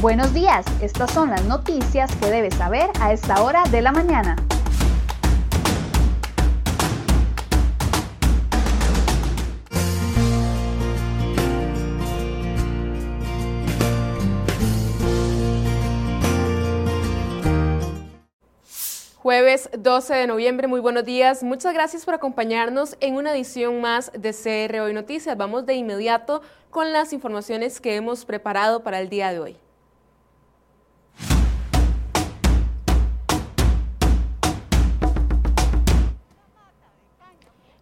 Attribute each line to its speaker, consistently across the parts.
Speaker 1: Buenos días, estas son las noticias que debes saber a esta hora de la mañana.
Speaker 2: Jueves 12 de noviembre, muy buenos días. Muchas gracias por acompañarnos en una edición más de CR Hoy Noticias. Vamos de inmediato con las informaciones que hemos preparado para el día de hoy.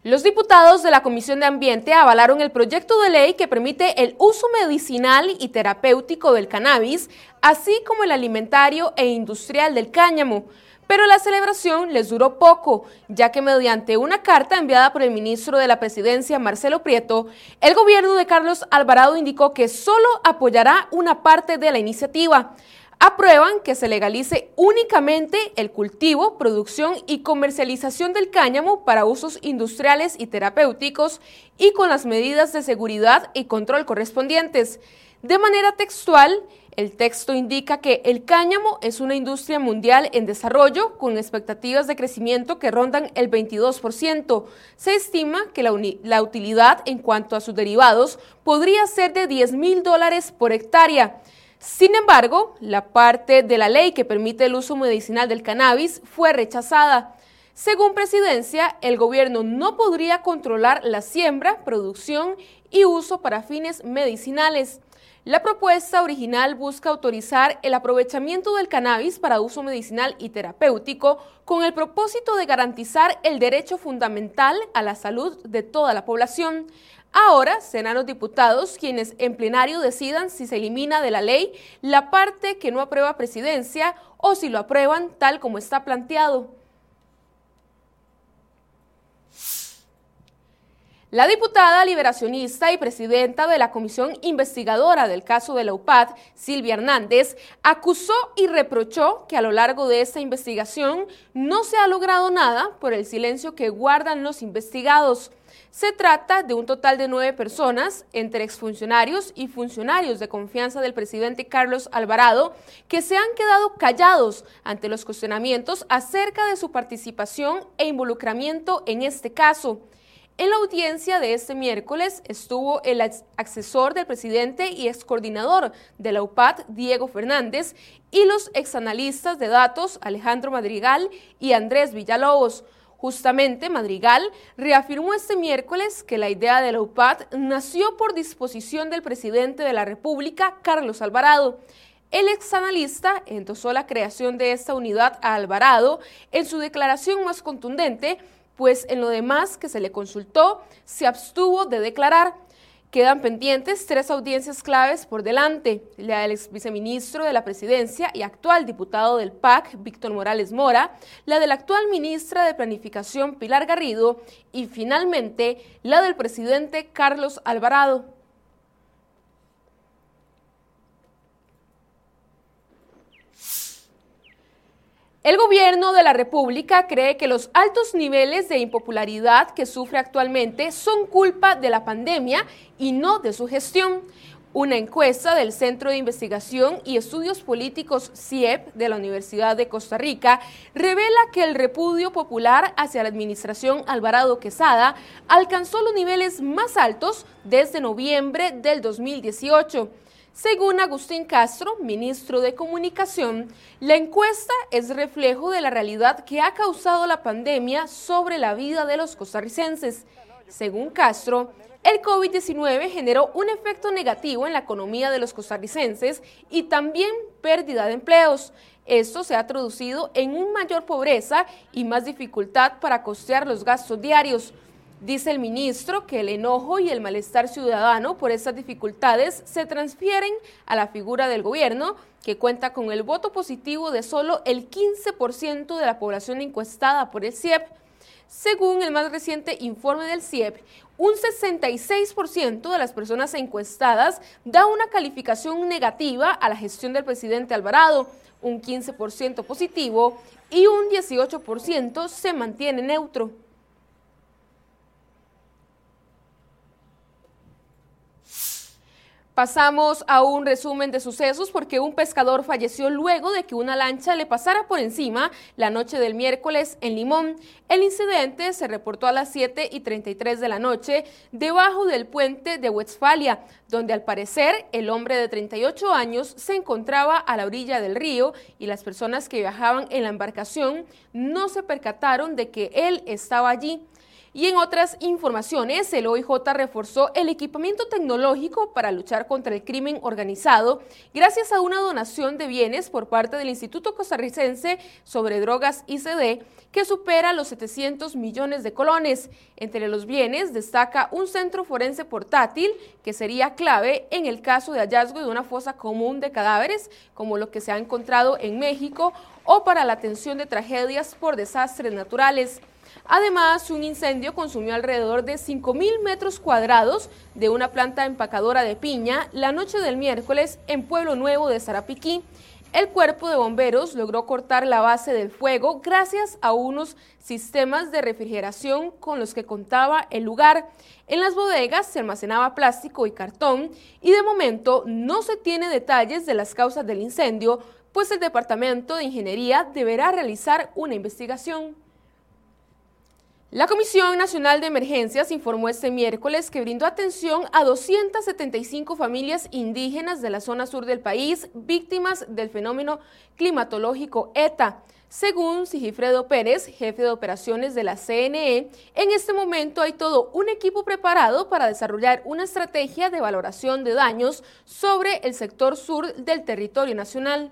Speaker 2: Los diputados de la Comisión de Ambiente avalaron el proyecto de ley que permite el uso medicinal y terapéutico del cannabis, así como el alimentario e industrial del cáñamo. Pero la celebración les duró poco, ya que mediante una carta enviada por el ministro de la Presidencia, Marcelo Prieto, el gobierno de Carlos Alvarado indicó que solo apoyará una parte de la iniciativa aprueban que se legalice únicamente el cultivo, producción y comercialización del cáñamo para usos industriales y terapéuticos y con las medidas de seguridad y control correspondientes. De manera textual, el texto indica que el cáñamo es una industria mundial en desarrollo con expectativas de crecimiento que rondan el 22%. Se estima que la, utilidad en cuanto a sus derivados podría ser de 10 mil dólares por hectárea. Sin embargo, la parte de la ley que permite el uso medicinal del cannabis fue rechazada. Según Presidencia, el gobierno no podría controlar la siembra, producción y uso para fines medicinales. La propuesta original busca autorizar el aprovechamiento del cannabis para uso medicinal y terapéutico con el propósito de garantizar el derecho fundamental a la salud de toda la población. Ahora serán los diputados quienes en plenario decidan si se elimina de la ley la parte que no aprueba presidencia o si lo aprueban tal como está planteado. La diputada liberacionista y presidenta de la comisión investigadora del caso de la UPAD, Silvia Hernández, acusó y reprochó que a lo largo de esta investigación no se ha logrado nada por el silencio que guardan los investigados. Se trata de un total de nueve personas, entre exfuncionarios y funcionarios de confianza del presidente Carlos Alvarado, que se han quedado callados ante los cuestionamientos acerca de su participación e involucramiento en este caso. En la audiencia de este miércoles estuvo el asesor del presidente y excoordinador de la UPAD, Diego Fernández, y los exanalistas de datos Alejandro Madrigal y Andrés Villalobos. Justamente, Madrigal reafirmó este miércoles que la idea de la UPAD nació por disposición del presidente de la República, Carlos Alvarado. El exanalista endosó la creación de esta unidad a Alvarado en su declaración más contundente, pues en lo demás que se le consultó se abstuvo de declarar. Quedan pendientes tres audiencias claves por delante, la del ex viceministro de la presidencia y actual diputado del PAC, Víctor Morales Mora, la de la actual ministra de Planificación, Pilar Garrido, y finalmente la del presidente Carlos Alvarado. El gobierno de la República cree que los altos niveles de impopularidad que sufre actualmente son culpa de la pandemia y no de su gestión. Una encuesta del Centro de Investigación y Estudios Políticos CIEP de la Universidad de Costa Rica revela que el repudio popular hacia la administración Alvarado Quesada alcanzó los niveles más altos desde noviembre del 2018. Según Agustín Castro, ministro de Comunicación, la encuesta es reflejo de la realidad que ha causado la pandemia sobre la vida de los costarricenses. Según Castro, el COVID-19 generó un efecto negativo en la economía de los costarricenses y también pérdida de empleos. Esto se ha traducido en una mayor pobreza y más dificultad para costear los gastos diarios. Dice el ministro que el enojo y el malestar ciudadano por estas dificultades se transfieren a la figura del gobierno, que cuenta con el voto positivo de solo el 15% de la población encuestada por el CIEP. Según el más reciente informe del CIEP, un 66% de las personas encuestadas da una calificación negativa a la gestión del presidente Alvarado, un 15% positivo y un 18% se mantiene neutro. Pasamos a un resumen de sucesos porque un pescador falleció luego de que una lancha le pasara por encima la noche del miércoles en Limón. El incidente se reportó a las 7 y 33 de la noche debajo del puente de Westfalia, donde al parecer el hombre de 38 años se encontraba a la orilla del río y las personas que viajaban en la embarcación no se percataron de que él estaba allí. Y en otras informaciones, el OIJ reforzó el equipamiento tecnológico para luchar contra el crimen organizado gracias a una donación de bienes por parte del Instituto Costarricense sobre Drogas ICD que supera los 700 millones de colones. Entre los bienes destaca un centro forense portátil que sería clave en el caso de hallazgo de una fosa común de cadáveres, como lo que se ha encontrado en México, o para la atención de tragedias por desastres naturales. Además, un incendio consumió alrededor de 5.000 metros cuadrados de una planta empacadora de piña la noche del miércoles en Pueblo Nuevo de Sarapiquí. El cuerpo de bomberos logró cortar la base del fuego gracias a unos sistemas de refrigeración con los que contaba el lugar. En las bodegas se almacenaba plástico y cartón y de momento no se tiene detalles de las causas del incendio, pues el Departamento de Ingeniería deberá realizar una investigación. La Comisión Nacional de Emergencias informó este miércoles que brindó atención a 275 familias indígenas de la zona sur del país víctimas del fenómeno climatológico ETA. Según Sigifredo Pérez, jefe de operaciones de la CNE, en este momento hay todo un equipo preparado para desarrollar una estrategia de valoración de daños sobre el sector sur del territorio nacional.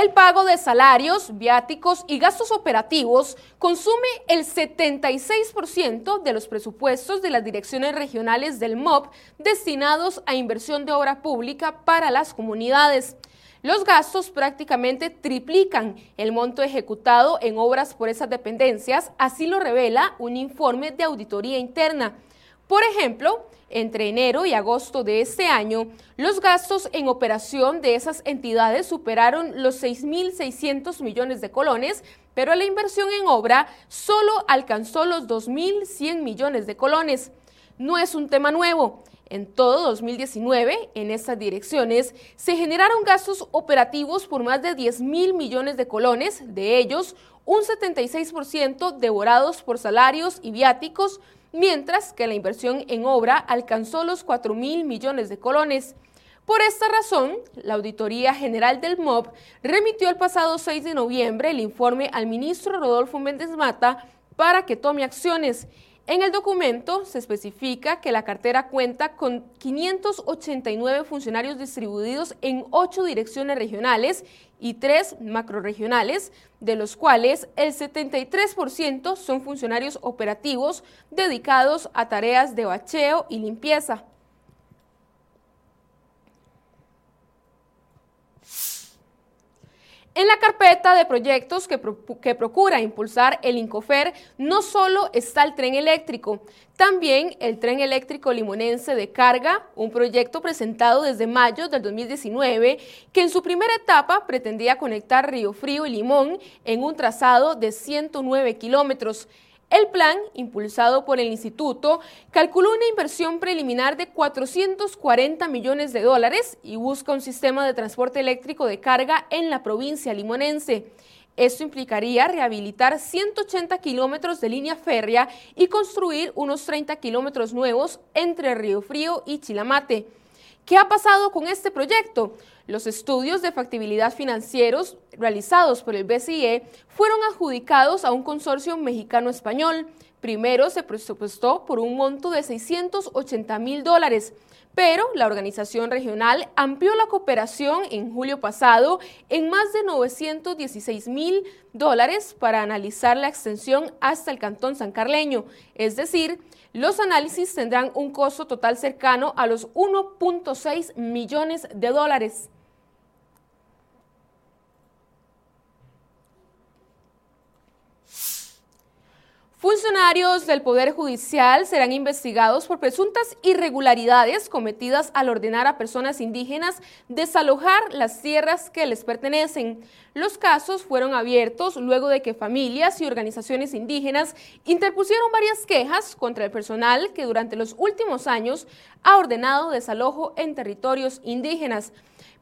Speaker 2: El pago de salarios, viáticos y gastos operativos consume el 76% de los presupuestos de las direcciones regionales del MOP destinados a inversión de obra pública para las comunidades. Los gastos prácticamente triplican el monto ejecutado en obras por esas dependencias, así lo revela un informe de auditoría interna. Por ejemplo, entre enero y agosto de este año, los gastos en operación de esas entidades superaron los 6.600 millones de colones, pero la inversión en obra solo alcanzó los 2.100 millones de colones. No es un tema nuevo. En todo 2019, en estas direcciones, se generaron gastos operativos por más de 10 mil millones de colones, de ellos un 76% devorados por salarios y viáticos, mientras que la inversión en obra alcanzó los 4 mil millones de colones. Por esta razón, la Auditoría General del MOB remitió el pasado 6 de noviembre el informe al ministro Rodolfo Méndez Mata para que tome acciones en el documento se especifica que la cartera cuenta con 589 funcionarios distribuidos en ocho direcciones regionales y tres macroregionales, de los cuales el 73% son funcionarios operativos dedicados a tareas de bacheo y limpieza. En la carpeta de proyectos que, procura impulsar el Incofer no solo está el tren eléctrico, también el tren eléctrico limonense de carga, un proyecto presentado desde mayo del 2019 que en su primera etapa pretendía conectar Río Frío y Limón en un trazado de 109 kilómetros. El plan, impulsado por el instituto, calculó una inversión preliminar de 440 millones de dólares y busca un sistema de transporte eléctrico de carga en la provincia limonense. Esto implicaría rehabilitar 180 kilómetros de línea férrea y construir unos 30 kilómetros nuevos entre Río Frío y Chilamate. ¿Qué ha pasado con este proyecto? Los estudios de factibilidad financieros realizados por el BCE fueron adjudicados a un consorcio mexicano-español. Primero se presupuestó por un monto de 680 mil dólares, pero la organización regional amplió la cooperación en julio pasado en más de 916 mil dólares para analizar la extensión hasta el Cantón San Carleño, es decir, los análisis tendrán un costo total cercano a los 1.6 millones de dólares. Funcionarios del Poder Judicial serán investigados por presuntas irregularidades cometidas al ordenar a personas indígenas desalojar las tierras que les pertenecen. Los casos fueron abiertos luego de que familias y organizaciones indígenas interpusieron varias quejas contra el personal que durante los últimos años ha ordenado desalojo en territorios indígenas.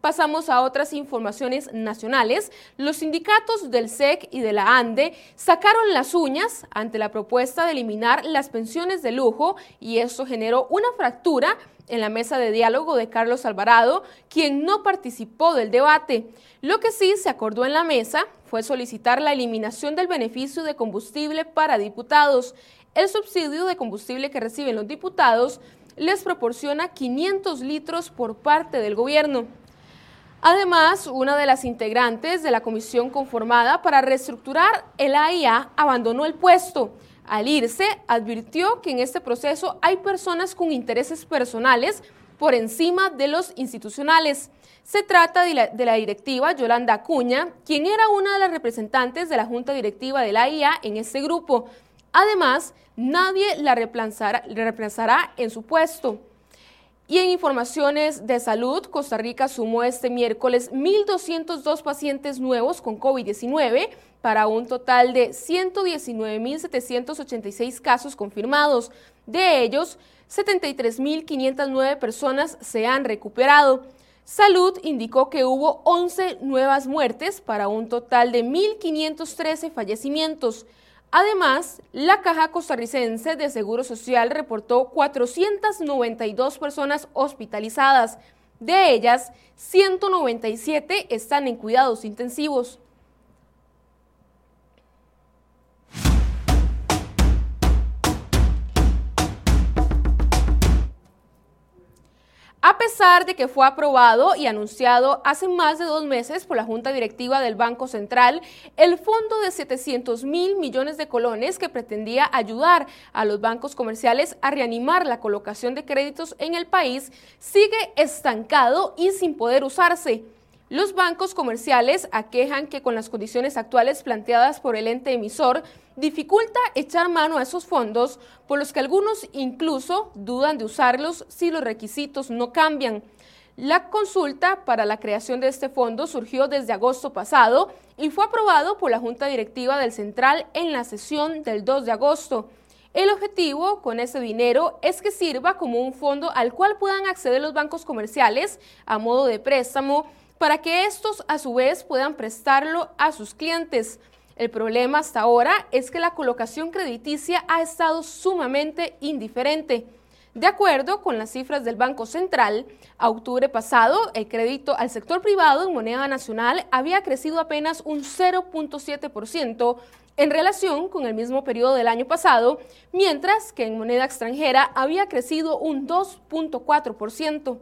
Speaker 2: Pasamos a otras informaciones nacionales. Los sindicatos del SEC y de la ANDE sacaron las uñas ante la propuesta de eliminar las pensiones de lujo y esto generó una fractura en la mesa de diálogo de Carlos Alvarado, quien no participó del debate. Lo que sí se acordó en la mesa fue solicitar la eliminación del beneficio de combustible para diputados. El subsidio de combustible que reciben los diputados les proporciona 500 litros por parte del gobierno. Además, una de las integrantes de la comisión conformada para reestructurar el AIA abandonó el puesto. Al irse, advirtió que en este proceso hay personas con intereses personales por encima de los institucionales. Se trata de la, directiva Yolanda Acuña, quien era una de las representantes de la junta directiva de la AIA en este grupo. Además, nadie la reemplazará en su puesto. Y en informaciones de salud, Costa Rica sumó este miércoles 1.202 pacientes nuevos con COVID-19 para un total de 119.786 casos confirmados. De ellos, 73.509 personas se han recuperado. Salud indicó que hubo 11 nuevas muertes para un total de 1.513 fallecimientos. Además, la Caja Costarricense de Seguro Social reportó 492 personas hospitalizadas. De ellas, 197 están en cuidados intensivos. A pesar de que fue aprobado y anunciado hace más de dos meses por la Junta Directiva del Banco Central, el fondo de 700 mil millones de colones que pretendía ayudar a los bancos comerciales a reanimar la colocación de créditos en el país sigue estancado y sin poder usarse. Los bancos comerciales aquejan que con las condiciones actuales planteadas por el ente emisor dificulta echar mano a esos fondos, por los que algunos incluso dudan de usarlos si los requisitos no cambian. La consulta para la creación de este fondo surgió desde agosto pasado y fue aprobado por la Junta Directiva del Central en la sesión del 2 de agosto. El objetivo con ese dinero es que sirva como un fondo al cual puedan acceder los bancos comerciales a modo de préstamo para que estos a su vez puedan prestarlo a sus clientes. El problema hasta ahora es que la colocación crediticia ha estado sumamente indiferente. De acuerdo con las cifras del Banco Central, a octubre pasado el crédito al sector privado en moneda nacional había crecido apenas un 0.7% en relación con el mismo periodo del año pasado, mientras que en moneda extranjera había crecido un 2.4%.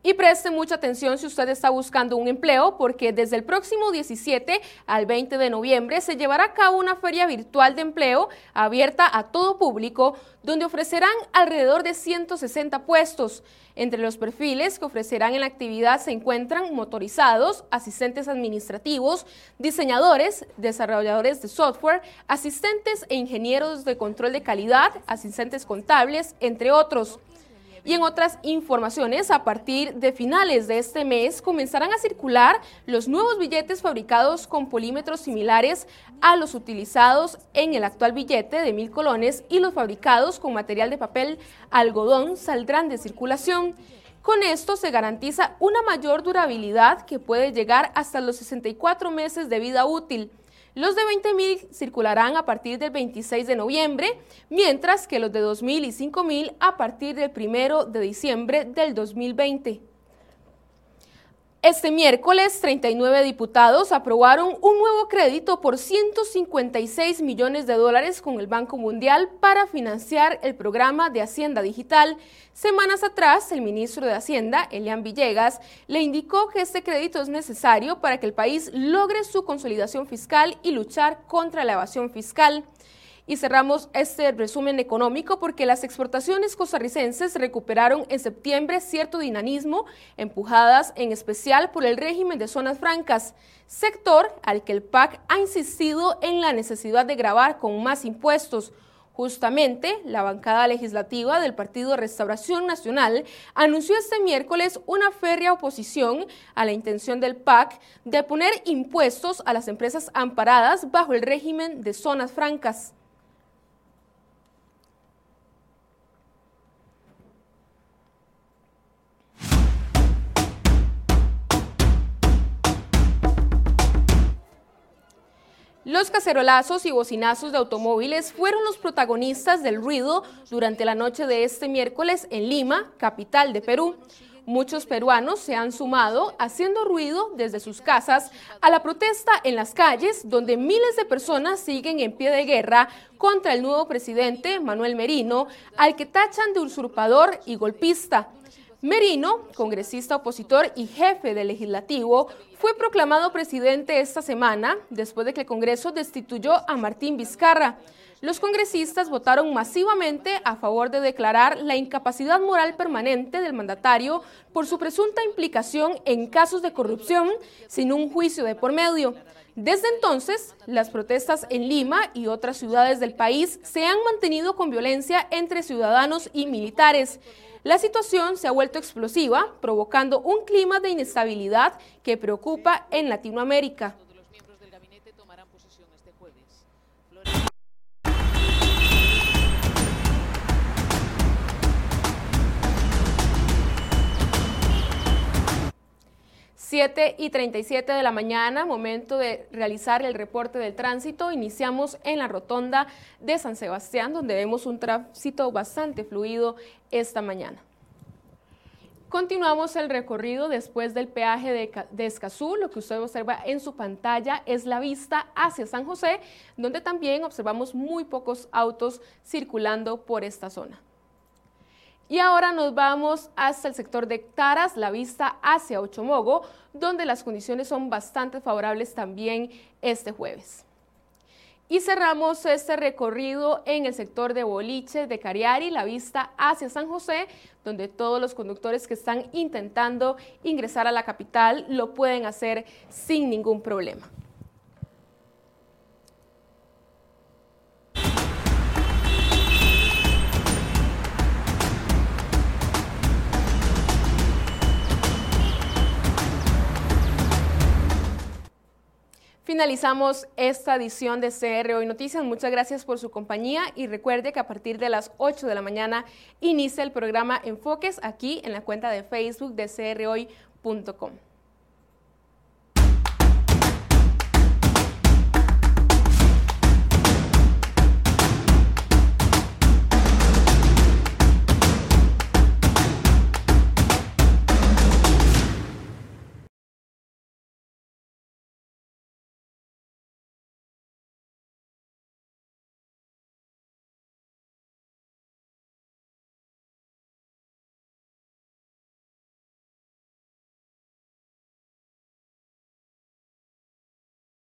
Speaker 2: Y preste mucha atención si usted está buscando un empleo porque desde el próximo 17 al 20 de noviembre se llevará a cabo una feria virtual de empleo abierta a todo público donde ofrecerán alrededor de 160 puestos. Entre los perfiles que ofrecerán en la actividad se encuentran motorizados, asistentes administrativos, diseñadores, desarrolladores de software, asistentes e ingenieros de control de calidad, asistentes contables, entre otros. Y en otras informaciones, a partir de finales de este mes comenzarán a circular los nuevos billetes fabricados con polímetros similares a los utilizados en el actual billete de mil colones y los fabricados con material de papel algodón saldrán de circulación. Con esto se garantiza una mayor durabilidad que puede llegar hasta los 64 meses de vida útil. Los de 20.000 circularán a partir del 26 de noviembre, mientras que los de 2.000 y 5.000 a partir del 1 de diciembre del 2020. Este miércoles, 39 diputados aprobaron un nuevo crédito por 156 millones de dólares con el Banco Mundial para financiar el programa de Hacienda Digital. Semanas atrás, el ministro de Hacienda, Elian Villegas, le indicó que este crédito es necesario para que el país logre su consolidación fiscal y luchar contra la evasión fiscal. Y cerramos este resumen económico porque las exportaciones costarricenses recuperaron en septiembre cierto dinamismo, empujadas en especial por el régimen de zonas francas, sector al que el PAC ha insistido en la necesidad de grabar con más impuestos. Justamente, la bancada legislativa del Partido Restauración Nacional anunció este miércoles una férrea oposición a la intención del PAC de poner impuestos a las empresas amparadas bajo el régimen de zonas francas. Los cacerolazos y bocinazos de automóviles fueron los protagonistas del ruido durante la noche de este miércoles en Lima, capital de Perú. Muchos peruanos se han sumado haciendo ruido desde sus casas a la protesta en las calles, donde miles de personas siguen en pie de guerra contra el nuevo presidente Manuel Merino, al que tachan de usurpador y golpista. Merino, congresista opositor y jefe del legislativo, fue proclamado presidente esta semana después de que el Congreso destituyó a Martín Vizcarra. Los congresistas votaron masivamente a favor de declarar la incapacidad moral permanente del mandatario por su presunta implicación en casos de corrupción sin un juicio de por medio. Desde entonces, las protestas en Lima y otras ciudades del país se han mantenido con violencia entre ciudadanos y militares. La situación se ha vuelto explosiva, provocando un clima de inestabilidad que preocupa en Latinoamérica. 7 y 37 de la mañana, momento de realizar el reporte del tránsito. Iniciamos en la rotonda de San Sebastián, donde vemos un tránsito bastante fluido esta mañana. Continuamos el recorrido después del peaje de, de, Escazú. Lo que usted observa en su pantalla es la vista hacia San José, donde también observamos muy pocos autos circulando por esta zona. Y ahora nos vamos hasta el sector de Taras, la vista hacia Ochomogo, donde las condiciones son bastante favorables también este jueves. Y cerramos este recorrido en el sector de Boliche de Cariari, la vista hacia San José, donde todos los conductores que están intentando ingresar a la capital lo pueden hacer sin ningún problema. Finalizamos esta edición de CR Hoy Noticias. Muchas gracias por su compañía y recuerde que a partir de las 8 de la mañana inicia el programa Enfoques aquí en la cuenta de Facebook de crhoy.com.